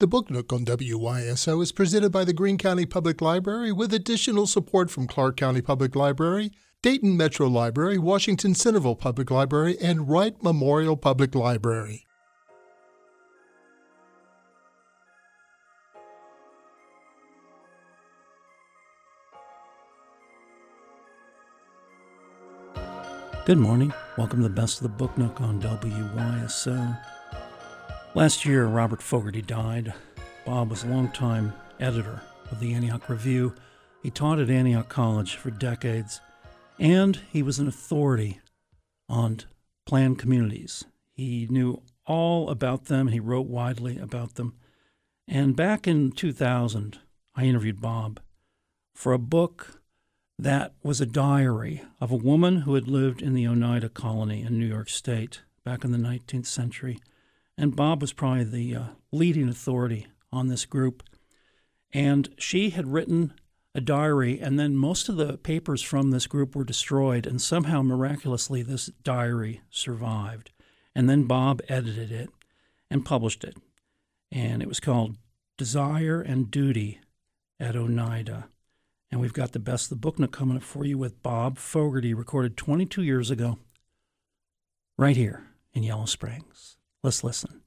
The Book Nook on WYSO is presented by the Greene County Public Library with additional support from Clark County Public Library, Dayton Metro Library, Washington Centerville Public Library, and Wright Memorial Public Library. Good morning. Welcome to the Best of the Book Nook on WYSO. Last year, Robert Fogarty died. Bob was a longtime editor of the Antioch Review. He taught at Antioch College for decades, and he was an authority on planned communities. He knew all about them, he wrote widely about them. And back in 2000, I interviewed Bob for a book that was a diary of a woman who had lived in the Oneida colony in New York State back in the 19th century. And Bob was probably the uh, leading authority on this group. And she had written a diary, and then most of the papers from this group were destroyed, and somehow miraculously this diary survived. And then Bob edited it and published it. And it was called Desire and Duty at Oneida. And we've got the best of the Book Nook coming up for you with Bob Fogarty, recorded 22 years ago, right here in Yellow Springs. Let's listen.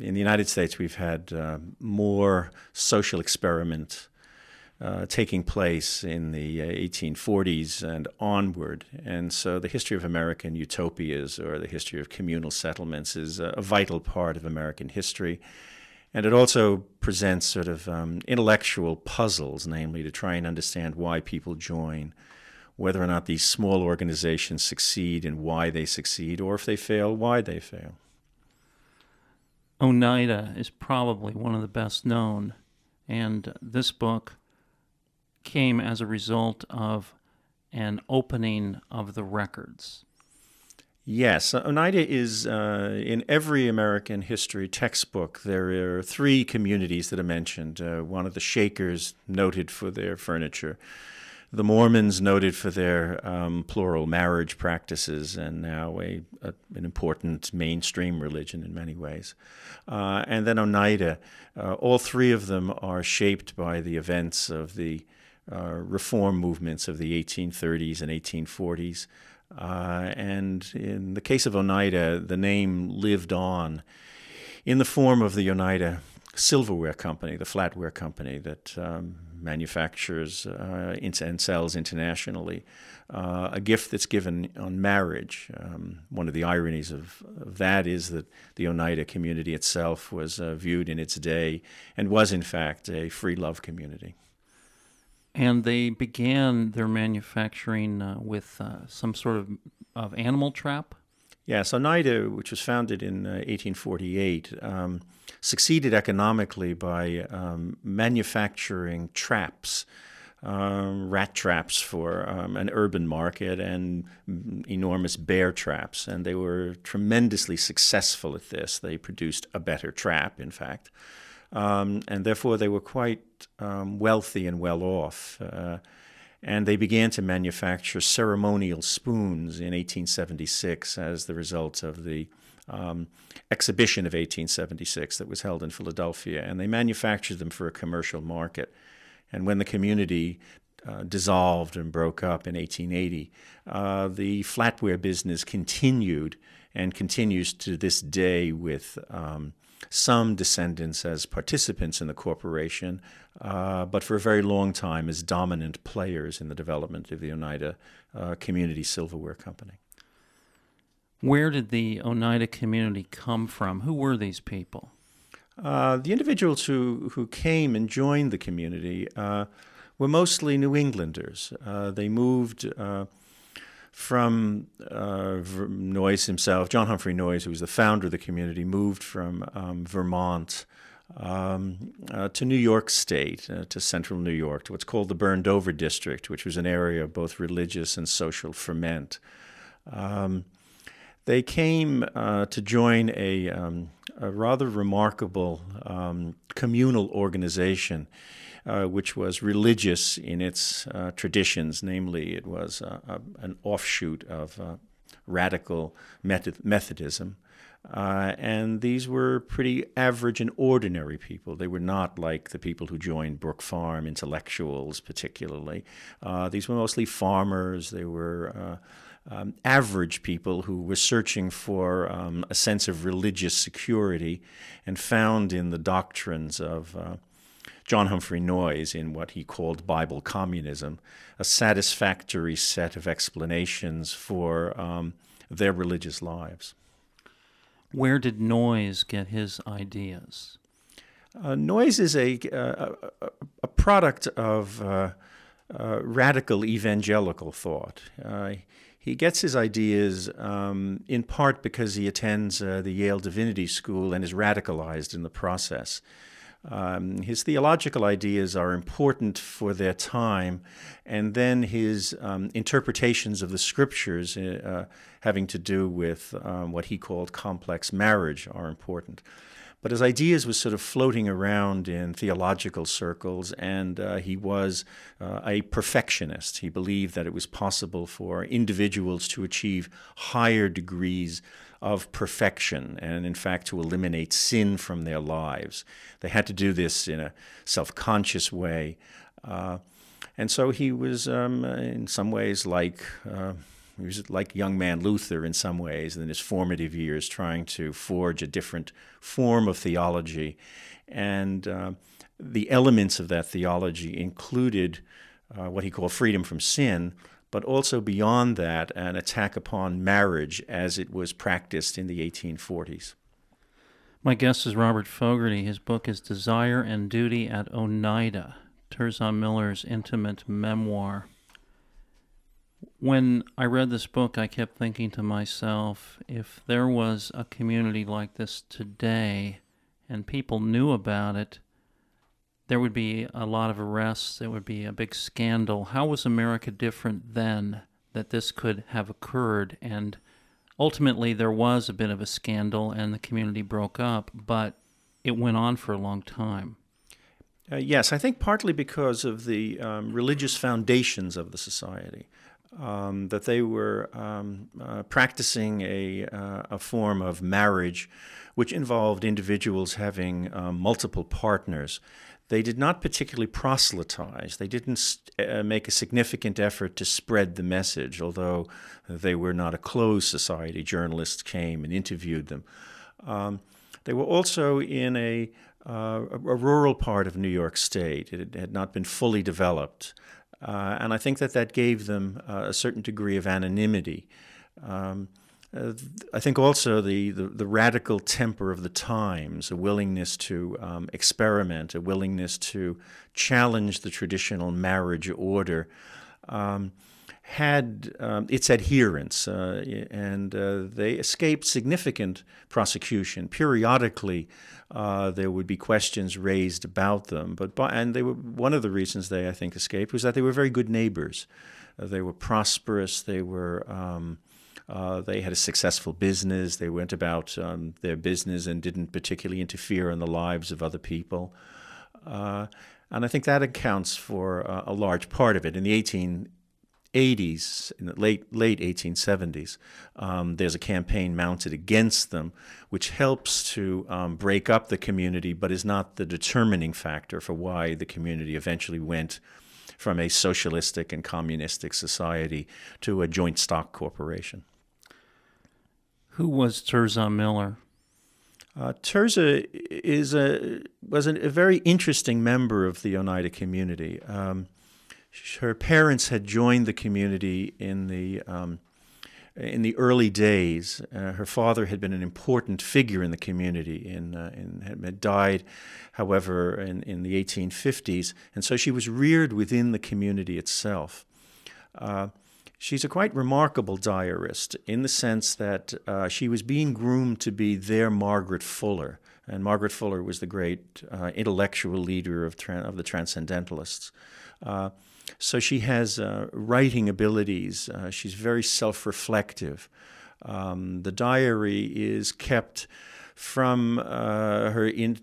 In the United States, we've had uh, more social experiment uh, taking place in the uh, 1840s and onward. And so the history of American utopias or the history of communal settlements is a vital part of American history. And it also presents sort of um, intellectual puzzles, namely to try and understand why people join, whether or not these small organizations succeed and why they succeed, or if they fail, why they fail. Oneida is probably one of the best known, and this book came as a result of an opening of the records. Yes, Oneida is uh, in every American history textbook. There are three communities that are mentioned. Uh, one of the Shakers, noted for their furniture the Mormons noted for their um, plural marriage practices and now a, a, an important mainstream religion in many ways. Uh, and then Oneida, uh, all three of them are shaped by the events of the uh, reform movements of the 1830s and 1840s. Uh, and in the case of Oneida, the name lived on in the form of the Oneida Silverware Company, the flatware company that um, manufactures uh, and sells internationally. Uh, a gift that's given on marriage. Um, one of the ironies of, of, that is that the Oneida community itself was uh, viewed in its day and was, in fact, a free love community. And they began their manufacturing uh, with uh, some sort of, of animal trap? Yes, Oneida, which was founded in 1848, uh, um, succeeded economically by um, manufacturing traps. Um, rat traps for um, an urban market and enormous bear traps. And they were tremendously successful at this. They produced a better trap, in fact. Um, and therefore, they were quite um, wealthy and well off. Uh, and they began to manufacture ceremonial spoons in 1876 as the result of the um, exhibition of 1876 that was held in Philadelphia, and they manufactured them for a commercial market. And when the community uh, dissolved and broke up in 1880, uh, the flatware business continued and continues to this day with um, some descendants as participants in the corporation, uh, but for a very long time as dominant players in the development of the Oneida uh, Community Silverware Company. Where did the Oneida community come from? Who were these people? Uh, the individuals who, who came and joined the community uh, were mostly New Englanders. Uh, they moved uh, from uh, Noyes himself, John Humphrey Noyes, who was the founder of the community, moved from um, Vermont um, uh, to New York State, uh, to central New York, to what's called the Burned Over District, which was an area of both religious and social ferment. Um, they came uh, to join a, um, a rather remarkable um, communal organization, uh, which was religious in its uh, traditions. Namely, it was uh, a, an offshoot of uh, radical Methodism. Uh, and these were pretty average and ordinary people. They were not like the people who joined Brook Farm, intellectuals particularly. These were mostly farmers. They were um, average people who were searching for um, a sense of religious security and found in the doctrines of uh, John Humphrey Noyes in what he called Bible communism a satisfactory set of explanations for um, their religious lives. Where did Noyes get his ideas? Uh, Noyes is a, a, a product of uh, uh, radical evangelical thought. Uh, he gets his ideas um, in part because he attends uh, the Yale Divinity School and is radicalized in the process. Um, his theological ideas are important for their time, and then his um, interpretations of the scriptures uh, having to do with um, what he called complex marriage are important. But his ideas was sort of floating around in theological circles, and uh, he was uh, a perfectionist. He believed that it was possible for individuals to achieve higher degrees of perfection and, in fact, to eliminate sin from their lives. They had to do this in a self conscious way. Uh, and so he was, um, in some ways, like. He was like young man Luther in some ways in his formative years, trying to forge a different form of theology. And uh, the elements of that theology included uh, what he called freedom from sin, but also beyond that, an attack upon marriage as it was practiced in the 1840s. My guest is Robert Fogarty. His book is Desire and Duty at Oneida, Tirzah Miller's intimate memoir. When I read this book, I kept thinking to myself if there was a community like this today and people knew about it, there would be a lot of arrests, there would be a big scandal. How was America different then that this could have occurred? And ultimately, there was a bit of a scandal and the community broke up, but it went on for a long time. Uh, yes, I think partly because of the um, religious foundations of the society. Um, that they were um, uh, practicing a, uh, a form of marriage which involved individuals having uh, multiple partners they did not particularly proselytize. They didn't uh, make a significant effort to spread the message, although they were not a closed society. Journalists came and interviewed them. Um, they were also in a, uh, a, rural part of New York State. It had not been fully developed. Uh, and I think that that gave them uh, a certain degree of anonymity. Um, uh, I think also the, the, the, radical temper of the times, a willingness to um, experiment, a willingness to challenge the traditional marriage order, um, had um, its adherents, uh, and uh, they escaped significant prosecution. Periodically, uh, there would be questions raised about them, but by, and they were one of the reasons they, I think, escaped was that they were very good neighbors. Uh, they were prosperous. They were um, uh, they had a successful business. They went about um, their business and didn't particularly interfere in the lives of other people. Uh, and I think that accounts for uh, a large part of it. In the 1880s, in the late late 1870s, um, there's a campaign mounted against them, which helps to um, break up the community, but is not the determining factor for why the community eventually went from a socialistic and communistic society to a joint stock corporation. Who was Tirzah Miller? Uh, Tirzah is a was a, a, very interesting member of the Oneida community. Um, her parents had joined the community in the um, in the early days. Uh, her father had been an important figure in the community. In, uh, had died, however, in, in the 1850s, and so she was reared within the community itself. Uh, She's a quite remarkable diarist in the sense that uh, she was being groomed to be their Margaret Fuller. And Margaret Fuller was the great uh, intellectual leader of, of the Transcendentalists. So she has uh, writing abilities. Uh, she's very self reflective. Um, the diary is kept from uh, her in,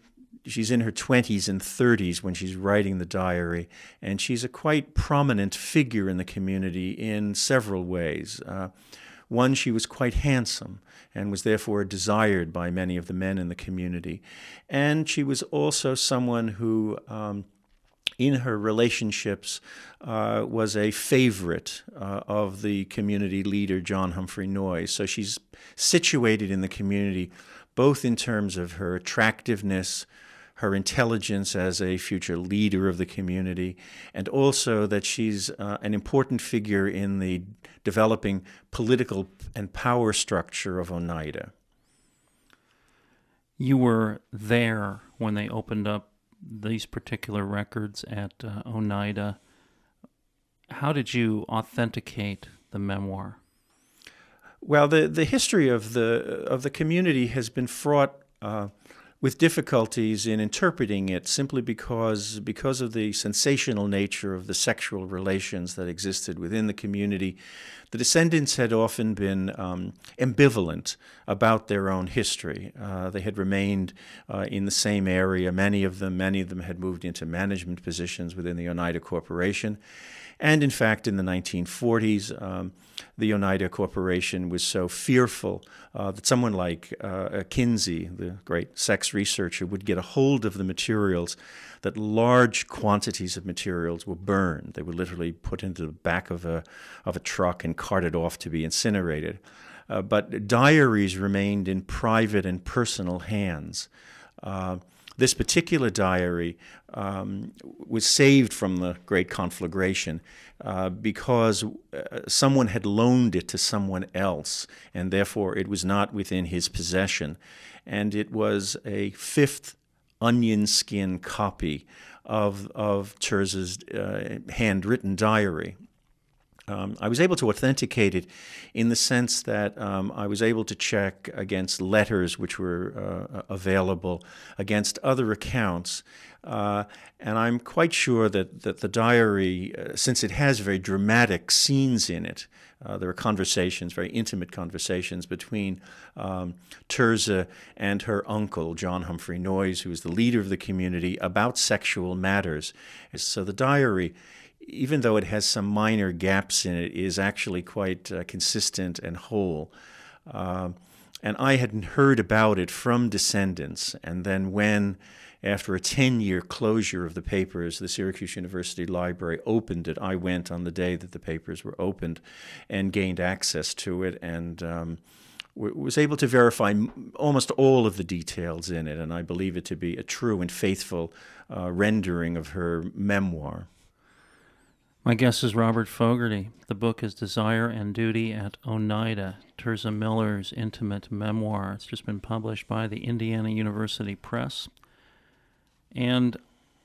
she's in her 20s and 30s when she's writing the diary, and she's a quite prominent figure in the community in several ways. Uh, One, she was quite handsome and was therefore desired by many of the men in the community. And she was also someone who, um, in her relationships, uh, was a favorite uh, of the community leader, John Humphrey Noyes. So she's situated in the community both in terms of her attractiveness, her intelligence as a future leader of the community, and also that she's uh, an important figure in the developing political and power structure of Oneida. You were there when they opened up these particular records at uh, Oneida. How did you authenticate the memoir? Well, the, the history of the of the community has been fraught uh, with difficulties in interpreting it simply because because of the sensational nature of the sexual relations that existed within the community. The descendants had often been um, ambivalent about their own history. Uh, they had remained uh, in the same area. Many of them, many of them had moved into management positions within the Oneida Corporation. And in fact, in the 1940s, um, the Oneida Corporation was so fearful uh, that someone like uh, Kinsey, the great sex researcher, would get a hold of the materials that large quantities of materials were burned. They were literally put into the back of a, of a truck and carted off to be incinerated. Uh, but diaries remained in private and personal hands. Uh, this particular diary um, was saved from the Great Conflagration uh, because uh, someone had loaned it to someone else, and therefore it was not within his possession. And it was a fifth onion skin copy of, of Tirzah's uh, handwritten diary. Um, I was able to authenticate it in the sense that um, I was able to check against letters which were uh, available, against other accounts. Uh, and I'm quite sure that, that the diary, uh, since it has very dramatic scenes in it, uh, there are conversations, very intimate conversations between um, Tirzah and her uncle, John Humphrey Noyes, who is the leader of the community, about sexual matters. So the diary even though it has some minor gaps in it, is actually quite uh, consistent and whole. Uh, and I had heard about it from descendants. And then, when, after a 10 year closure of the papers, the Syracuse University Library opened it, I went on the day that the papers were opened and gained access to it and um, was able to verify almost all of the details in it. And I believe it to be a true and faithful uh, rendering of her memoir. My guest is Robert Fogarty. The book is Desire and Duty at Oneida, Tirzah Miller's intimate memoir. It's just been published by the Indiana University Press. And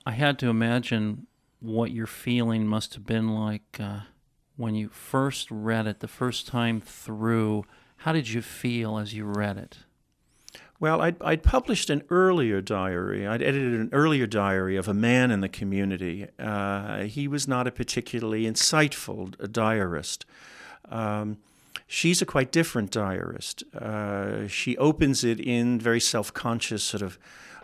I had to imagine what your feeling must have been like uh, when you first read it, the first time through. How did you feel as you read it? Well, I'd, I'd, published an earlier diary. I'd edited an earlier diary of a man in the community. Uh, he was not a particularly insightful diarist. Um, she's a quite different diarist. Uh, she opens it in very self conscious, sort of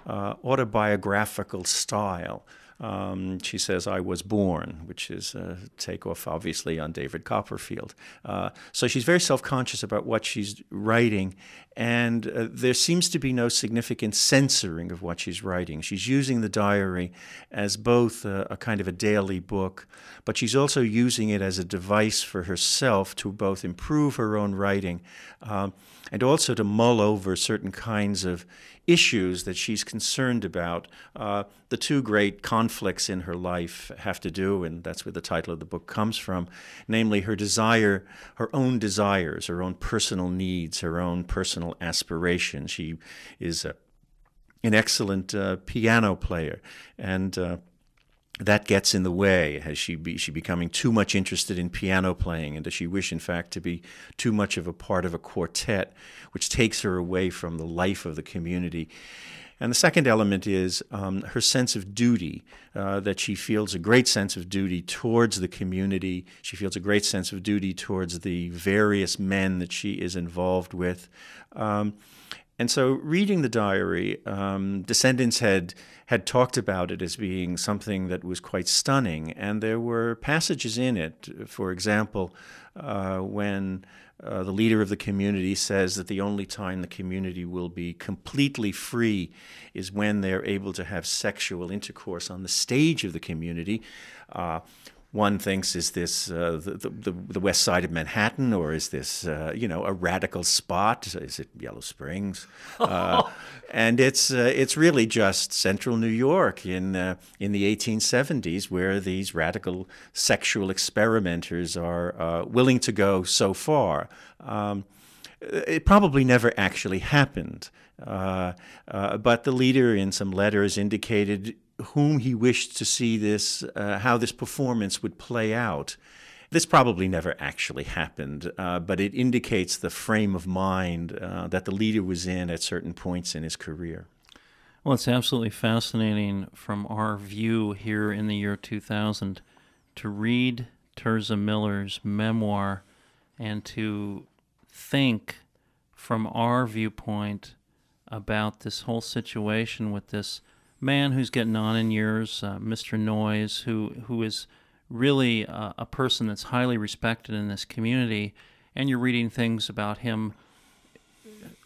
uh, autobiographical style. Um, she says, I was born, which is a takeoff, obviously, on David Copperfield. Uh, so she's very self conscious about what she's writing, and uh, there seems to be no significant censoring of what she's writing. She's using the diary as both a, a kind of a daily book, but she's also using it as a device for herself to both improve her own writing um, and also to mull over certain kinds of issues that she's concerned about. Uh, the two great conflicts in her life have to do, and that's where the title of the book comes from, namely her desire, her own desires, her own personal needs, her own personal aspirations. She is a, an excellent uh, piano player, and uh, that gets in the way. Has she be she becoming too much interested in piano playing, and does she wish, in fact, to be too much of a part of a quartet, which takes her away from the life of the community? And the second element is um, her sense of duty, uh, that she feels a great sense of duty towards the community. She feels a great sense of duty towards the various men that she is involved with. Um, And so, reading the diary, um, descendants had had talked about it as being something that was quite stunning, and there were passages in it. For example, uh, when uh, the leader of the community says that the only time the community will be completely free is when they're able to have sexual intercourse on the stage of the community. Uh, one thinks is this uh, the, the, the west side of Manhattan or is this uh, you know a radical spot? Is it Yellow Springs? Uh, and it's uh, it's really just central New York in uh, in the 1870s where these radical sexual experimenters are uh, willing to go so far. Um, it probably never actually happened. Uh, uh, but the leader, in some letters, indicated whom he wished to see this, uh, how this performance would play out. This probably never actually happened, uh, but it indicates the frame of mind uh, that the leader was in at certain points in his career. Well, it's absolutely fascinating from our view here in the year 2000 to read Tirzah Miller's memoir and to think from our viewpoint about this whole situation with this man who's getting on in years, uh, Mr. Noyes, who who is really uh, a person that's highly respected in this community, and you're reading things about him.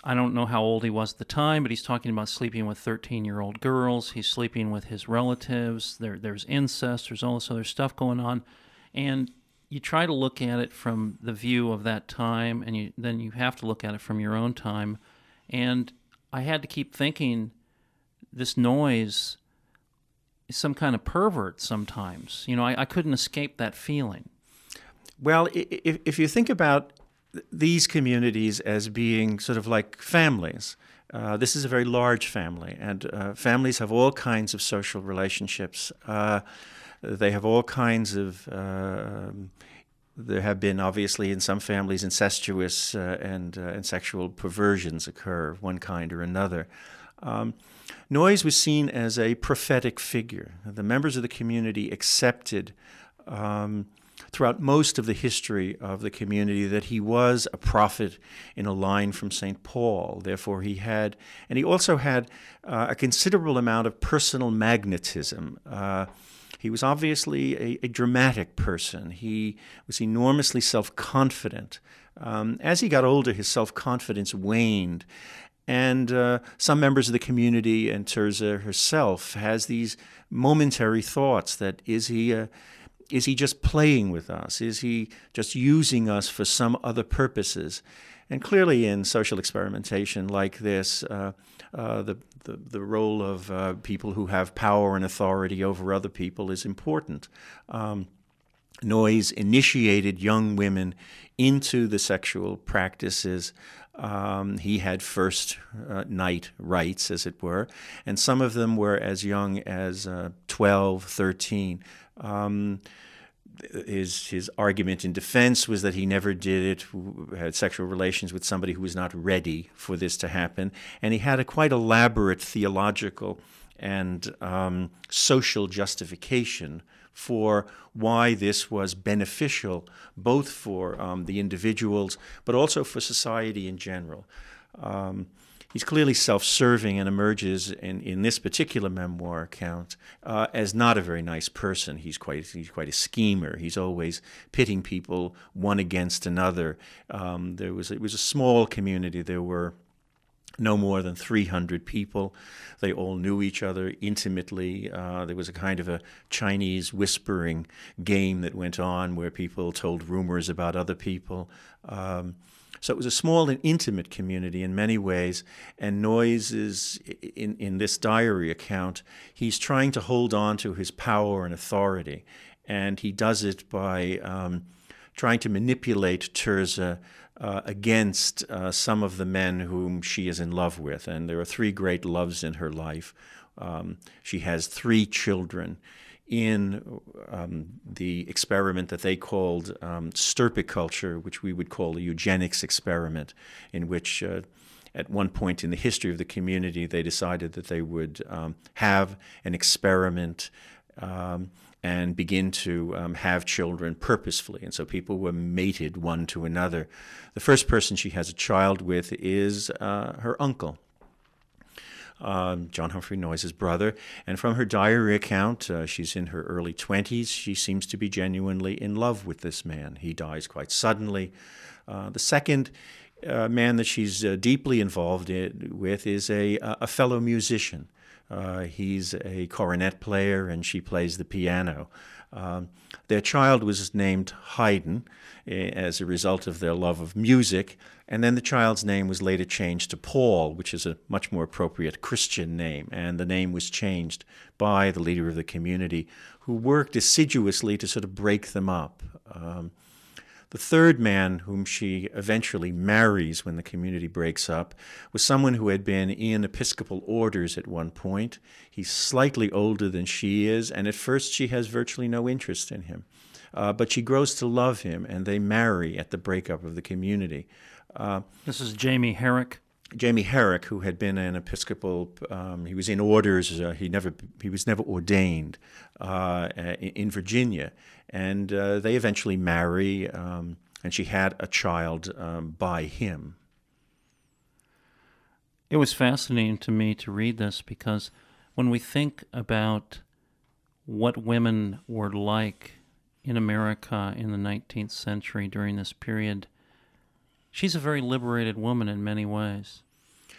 I don't know how old he was at the time, but he's talking about sleeping with 13 year old girls. He's sleeping with his relatives. There, there's incest. There's all this other stuff going on. And you try to look at it from the view of that time, and you, then you have to look at it from your own time. And I had to keep thinking this Noyes is some kind of pervert sometimes. You know, I, I couldn't escape that feeling. Well, if, if you think about these communities as being sort of like families, uh, this is a very large family, and uh, families have all kinds of social relationships. Uh, they have all kinds of. Um, there have been obviously in some families incestuous uh, and uh, and sexual perversions occur of one kind or another. Um, Noyes was seen as a prophetic figure. The members of the community accepted um, throughout most of the history of the community that he was a prophet in a line from St. Paul. Therefore, he had, and he also had uh, a considerable amount of personal magnetism. Uh, he was obviously a, a, dramatic person. He was enormously self confident. Um, as he got older, his self confidence waned, and uh, some members of the community and Tirzah herself has these momentary thoughts that is he uh, is he just playing with us? Is he just using us for some other purposes? And clearly, in social experimentation like this, uh, uh, the, the, the role of uh, people who have power and authority over other people is important. Um, Noyes initiated young women into the sexual practices um, he had first uh, night rights, as it were, and some of them were as young as uh, 12, 13. Um, his his argument in defense was that he never did it, had sexual relations with somebody who was not ready for this to happen, and he had a quite elaborate theological and um, social justification for why this was beneficial, both for um, the individuals, but also for society in general. Um, he's clearly self serving and emerges in, in this particular memoir account uh, as not a very nice person. He's quite, he's quite a schemer. He's always pitting people one against another. Um, there was, it was a small community. There were no more than 300 people. They all knew each other intimately. Uh, there was a kind of a Chinese whispering game that went on where people told rumors about other people. Um, so it was a small and intimate community in many ways. And Noises, in, in this diary account, he's trying to hold on to his power and authority. And he does it by um, trying to manipulate Tirzah uh, against uh, some of the men whom she is in love with. And there are three great loves in her life. Um, she has three children in um, the experiment that they called um, stirpiculture, which we would call a eugenics experiment, in which uh, at one point in the history of the community they decided that they would um, have an experiment Um, and begin to um, have children purposefully. And so people were mated one to another. The first person she has a child with is uh, her uncle. Um, John Humphrey Noyes' brother. And from her diary account, uh, she's in her early 20s. She seems to be genuinely in love with this man. He dies quite suddenly. Uh, the second uh, man that she's uh, deeply involved in, with is a, a fellow musician. Uh, he's a cornet player and she plays the piano. Um, their child was named Haydn eh, as a result of their love of music, and then the child's name was later changed to Paul, which is a much more appropriate Christian name, and the name was changed by the leader of the community, who worked assiduously to sort of break them up. Um, the third man, whom she eventually marries when the community breaks up, was someone who had been in Episcopal orders at one point. He's slightly older than she is, and at first she has virtually no interest in him. Uh, but she grows to love him, and they marry at the breakup of the community. Uh, this is Jamie Herrick. Jamie Herrick, who had been an Episcopal, um, he was in orders. Uh, he never he was never ordained uh, in Virginia, and uh, they eventually marry, um, and she had a child um, by him. It was fascinating to me to read this because when we think about what women were like in America in the 19th century during this period, she's a very liberated woman in many ways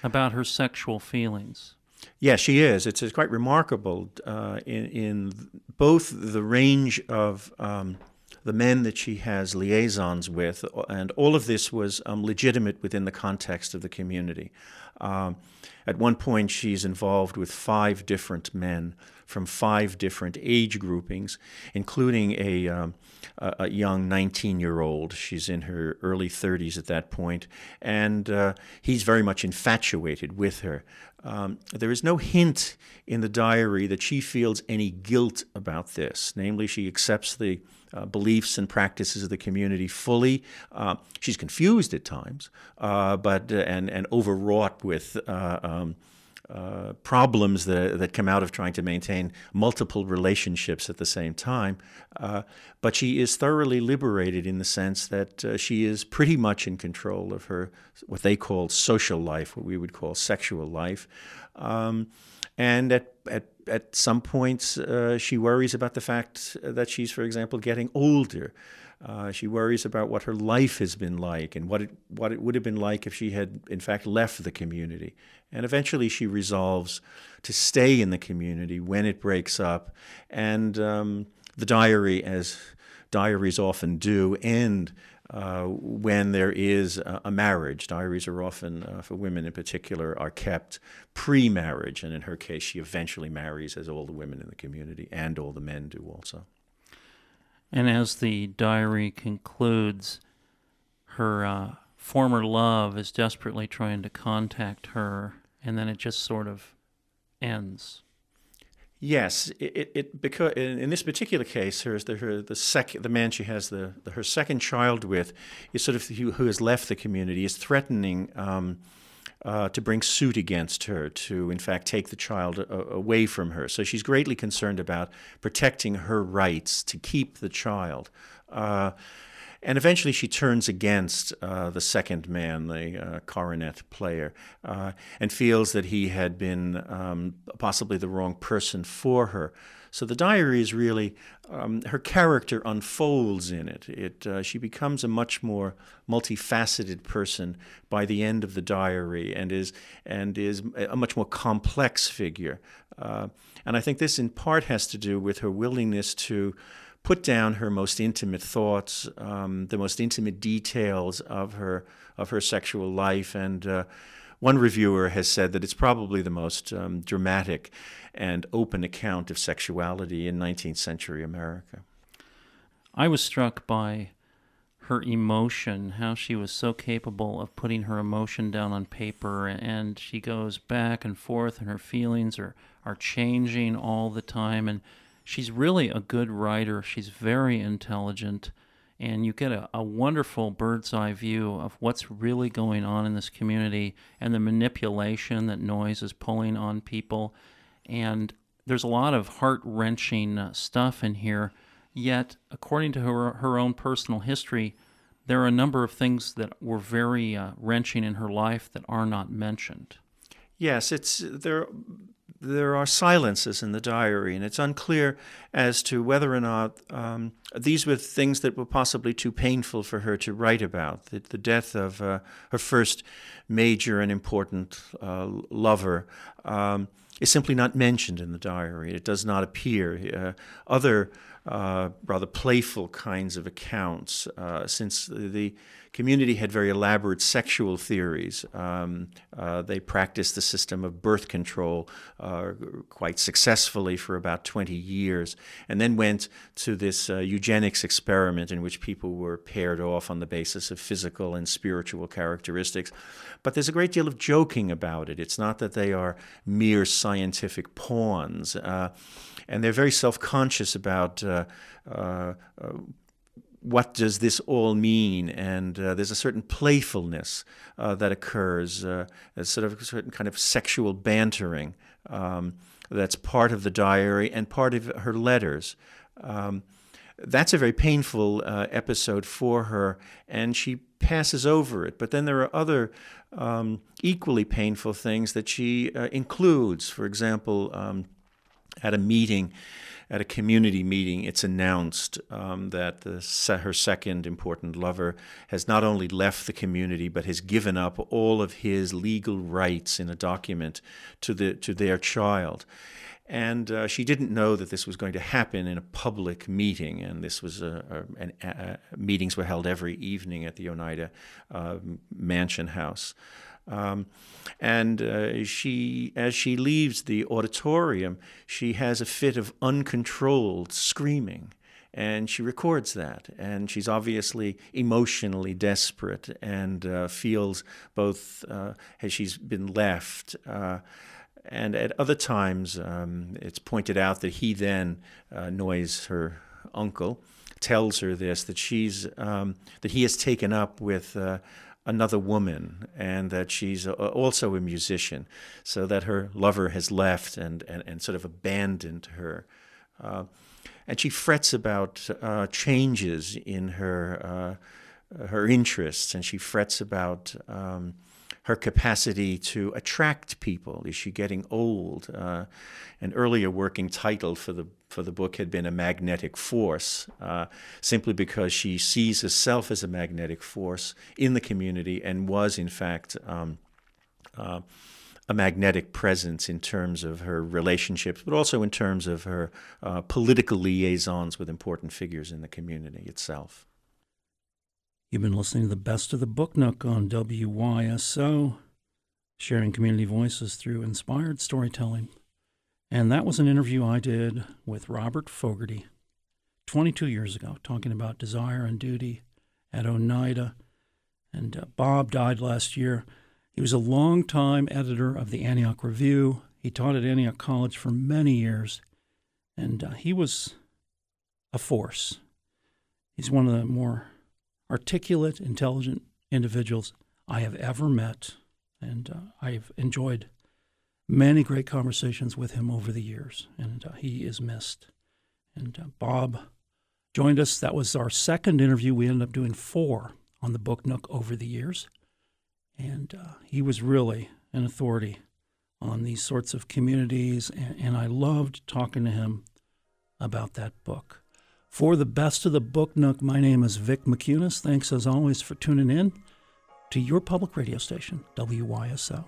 about her sexual feelings. Yeah, she is. It's, it's quite remarkable uh, in, in both the range of um, the men that she has liaisons with, and all of this was um, legitimate within the context of the community. Um, at one point, she's involved with five different men from five different age groupings, including a, um, a young 19 year old. She's in her early 30s at that point, and uh, he's very much infatuated with her. Um, there is no hint in the diary that she feels any guilt about this. Namely, she accepts the uh, beliefs and practices of the community fully. Uh, she's confused at times, uh, but uh, and and overwrought with. Uh, um, uh, problems that, that come out of trying to maintain multiple relationships at the same time. Uh, but she is thoroughly liberated in the sense that uh, she is pretty much in control of her, what they call social life, what we would call sexual life. Um, and at, at, at some points, uh, she worries about the fact that she's, for example, getting older. Uh, she worries about what her life has been like and what it, what it would have been like if she had, in fact, left the community. And eventually she resolves to stay in the community when it breaks up. And um, the diary, as diaries often do, end uh, when there is a, a, marriage. Diaries are often, uh, for women in particular, are kept pre marriage. And in her case, she eventually marries, as all the women in the community and all the men do also. And as the diary concludes, her uh, former love is desperately trying to contact her, and then it just sort of ends. Yes, it, it, it because in, in, this particular case, her, the, her, the second, the man she has the, the, her second child with is sort of who, who has left the community is threatening um, uh, to bring suit against her, to in fact take the child a- away from her. So she's greatly concerned about protecting her rights to keep the child. Uh, and eventually she turns against uh, the second man, the uh, cornet player, uh, and feels that he had been um, possibly the wrong person for her. So the diary is really um, her character unfolds in it. It uh, she becomes a much more multifaceted person by the end of the diary, and is and is a much more complex figure. Uh, and I think this in part has to do with her willingness to put down her most intimate thoughts, um, the most intimate details of her of her sexual life, and uh, one reviewer has said that it's probably the most um, dramatic and open account of sexuality in 19th century America. I was struck by her emotion, how she was so capable of putting her emotion down on paper, and she goes back and forth, and her feelings are, are changing all the time. And she's really a good writer. She's very intelligent and you get a, a wonderful bird's eye view of what's really going on in this community and the manipulation that Noyes is pulling on people. And there's a lot of heart wrenching uh, stuff in here. Yet, according to her, her own personal history, there are a number of things that were very uh, wrenching in her life that are not mentioned. Yes, it's there. There are silences in the diary, and it's unclear as to whether or not um, these were things that were possibly too painful for her to write about. The, the death of uh, her first major and important uh, lover. Um, is simply not mentioned in the diary. It does not appear. Uh, other uh, rather playful kinds of accounts, uh, since the community had very elaborate sexual theories. Um, uh, they practiced the system of birth control uh, quite successfully for about 20 years, and then went to this uh, eugenics experiment in which people were paired off on the basis of physical and spiritual characteristics. But there's a great deal of joking about it. It's not that they are mere scientific pawns. Uh, and they're very self conscious about uh, uh, uh, what does this all mean? And uh, there's a certain playfulness uh, that occurs, uh, a sort of a certain kind of sexual bantering um, that's part of the diary and part of her letters. Um, that's a very painful uh, episode for her, and she passes over it. But then there are other um, equally painful things that she uh, includes. For example, um, at a meeting, at a community meeting, it's announced um, that the, her second important lover has not only left the community but has given up all of his legal rights in a document to the to their child. And uh, she didn't know that this was going to happen in a public meeting, and this was a, a, an, a, meetings were held every evening at the Oneida uh, Mansion House. Um, and uh, she, as she leaves the auditorium, she has a fit of uncontrolled screaming. And she records that. And she's obviously emotionally desperate and uh, feels both uh, as she's been left. And at other times, um, it's pointed out that he then, uh, her uncle, tells her this that she's um, that he has taken up with uh, another woman and that she's also a musician, so that her lover has left and, and, and sort of abandoned her. Uh, and she frets about uh, changes in her, uh, her interests, and she frets about um, her capacity to attract people. Is she getting old? Uh, an earlier working title for the for the book had been a magnetic force, uh, simply because she sees herself as a magnetic force in the community and was in fact. Um, uh, a magnetic presence in terms of her relationships, but also in terms of her uh, political liaisons with important figures in the community itself. You've been listening to the best of the Book Nook on WYSO, sharing community voices through inspired storytelling. And that was an interview I did with Robert Fogarty 22 years ago, talking about desire and duty at Oneida. And uh, Bob died last year. He was a longtime editor of the Antioch Review. He taught at Antioch College for many years, and uh, he was a force. He's one of the more articulate, intelligent individuals I have ever met. And uh, I've enjoyed many great conversations with him over the years, and uh, he is missed. And uh, Bob joined us. That was our second interview. We ended up doing four on the Book Nook over the years. And uh, he was really an authority on these sorts of communities, and, and I loved talking to him about that book. For the best of the Book Nook, my name is Vick Mickunas. Thanks as always for tuning in to your public radio station, WYSO.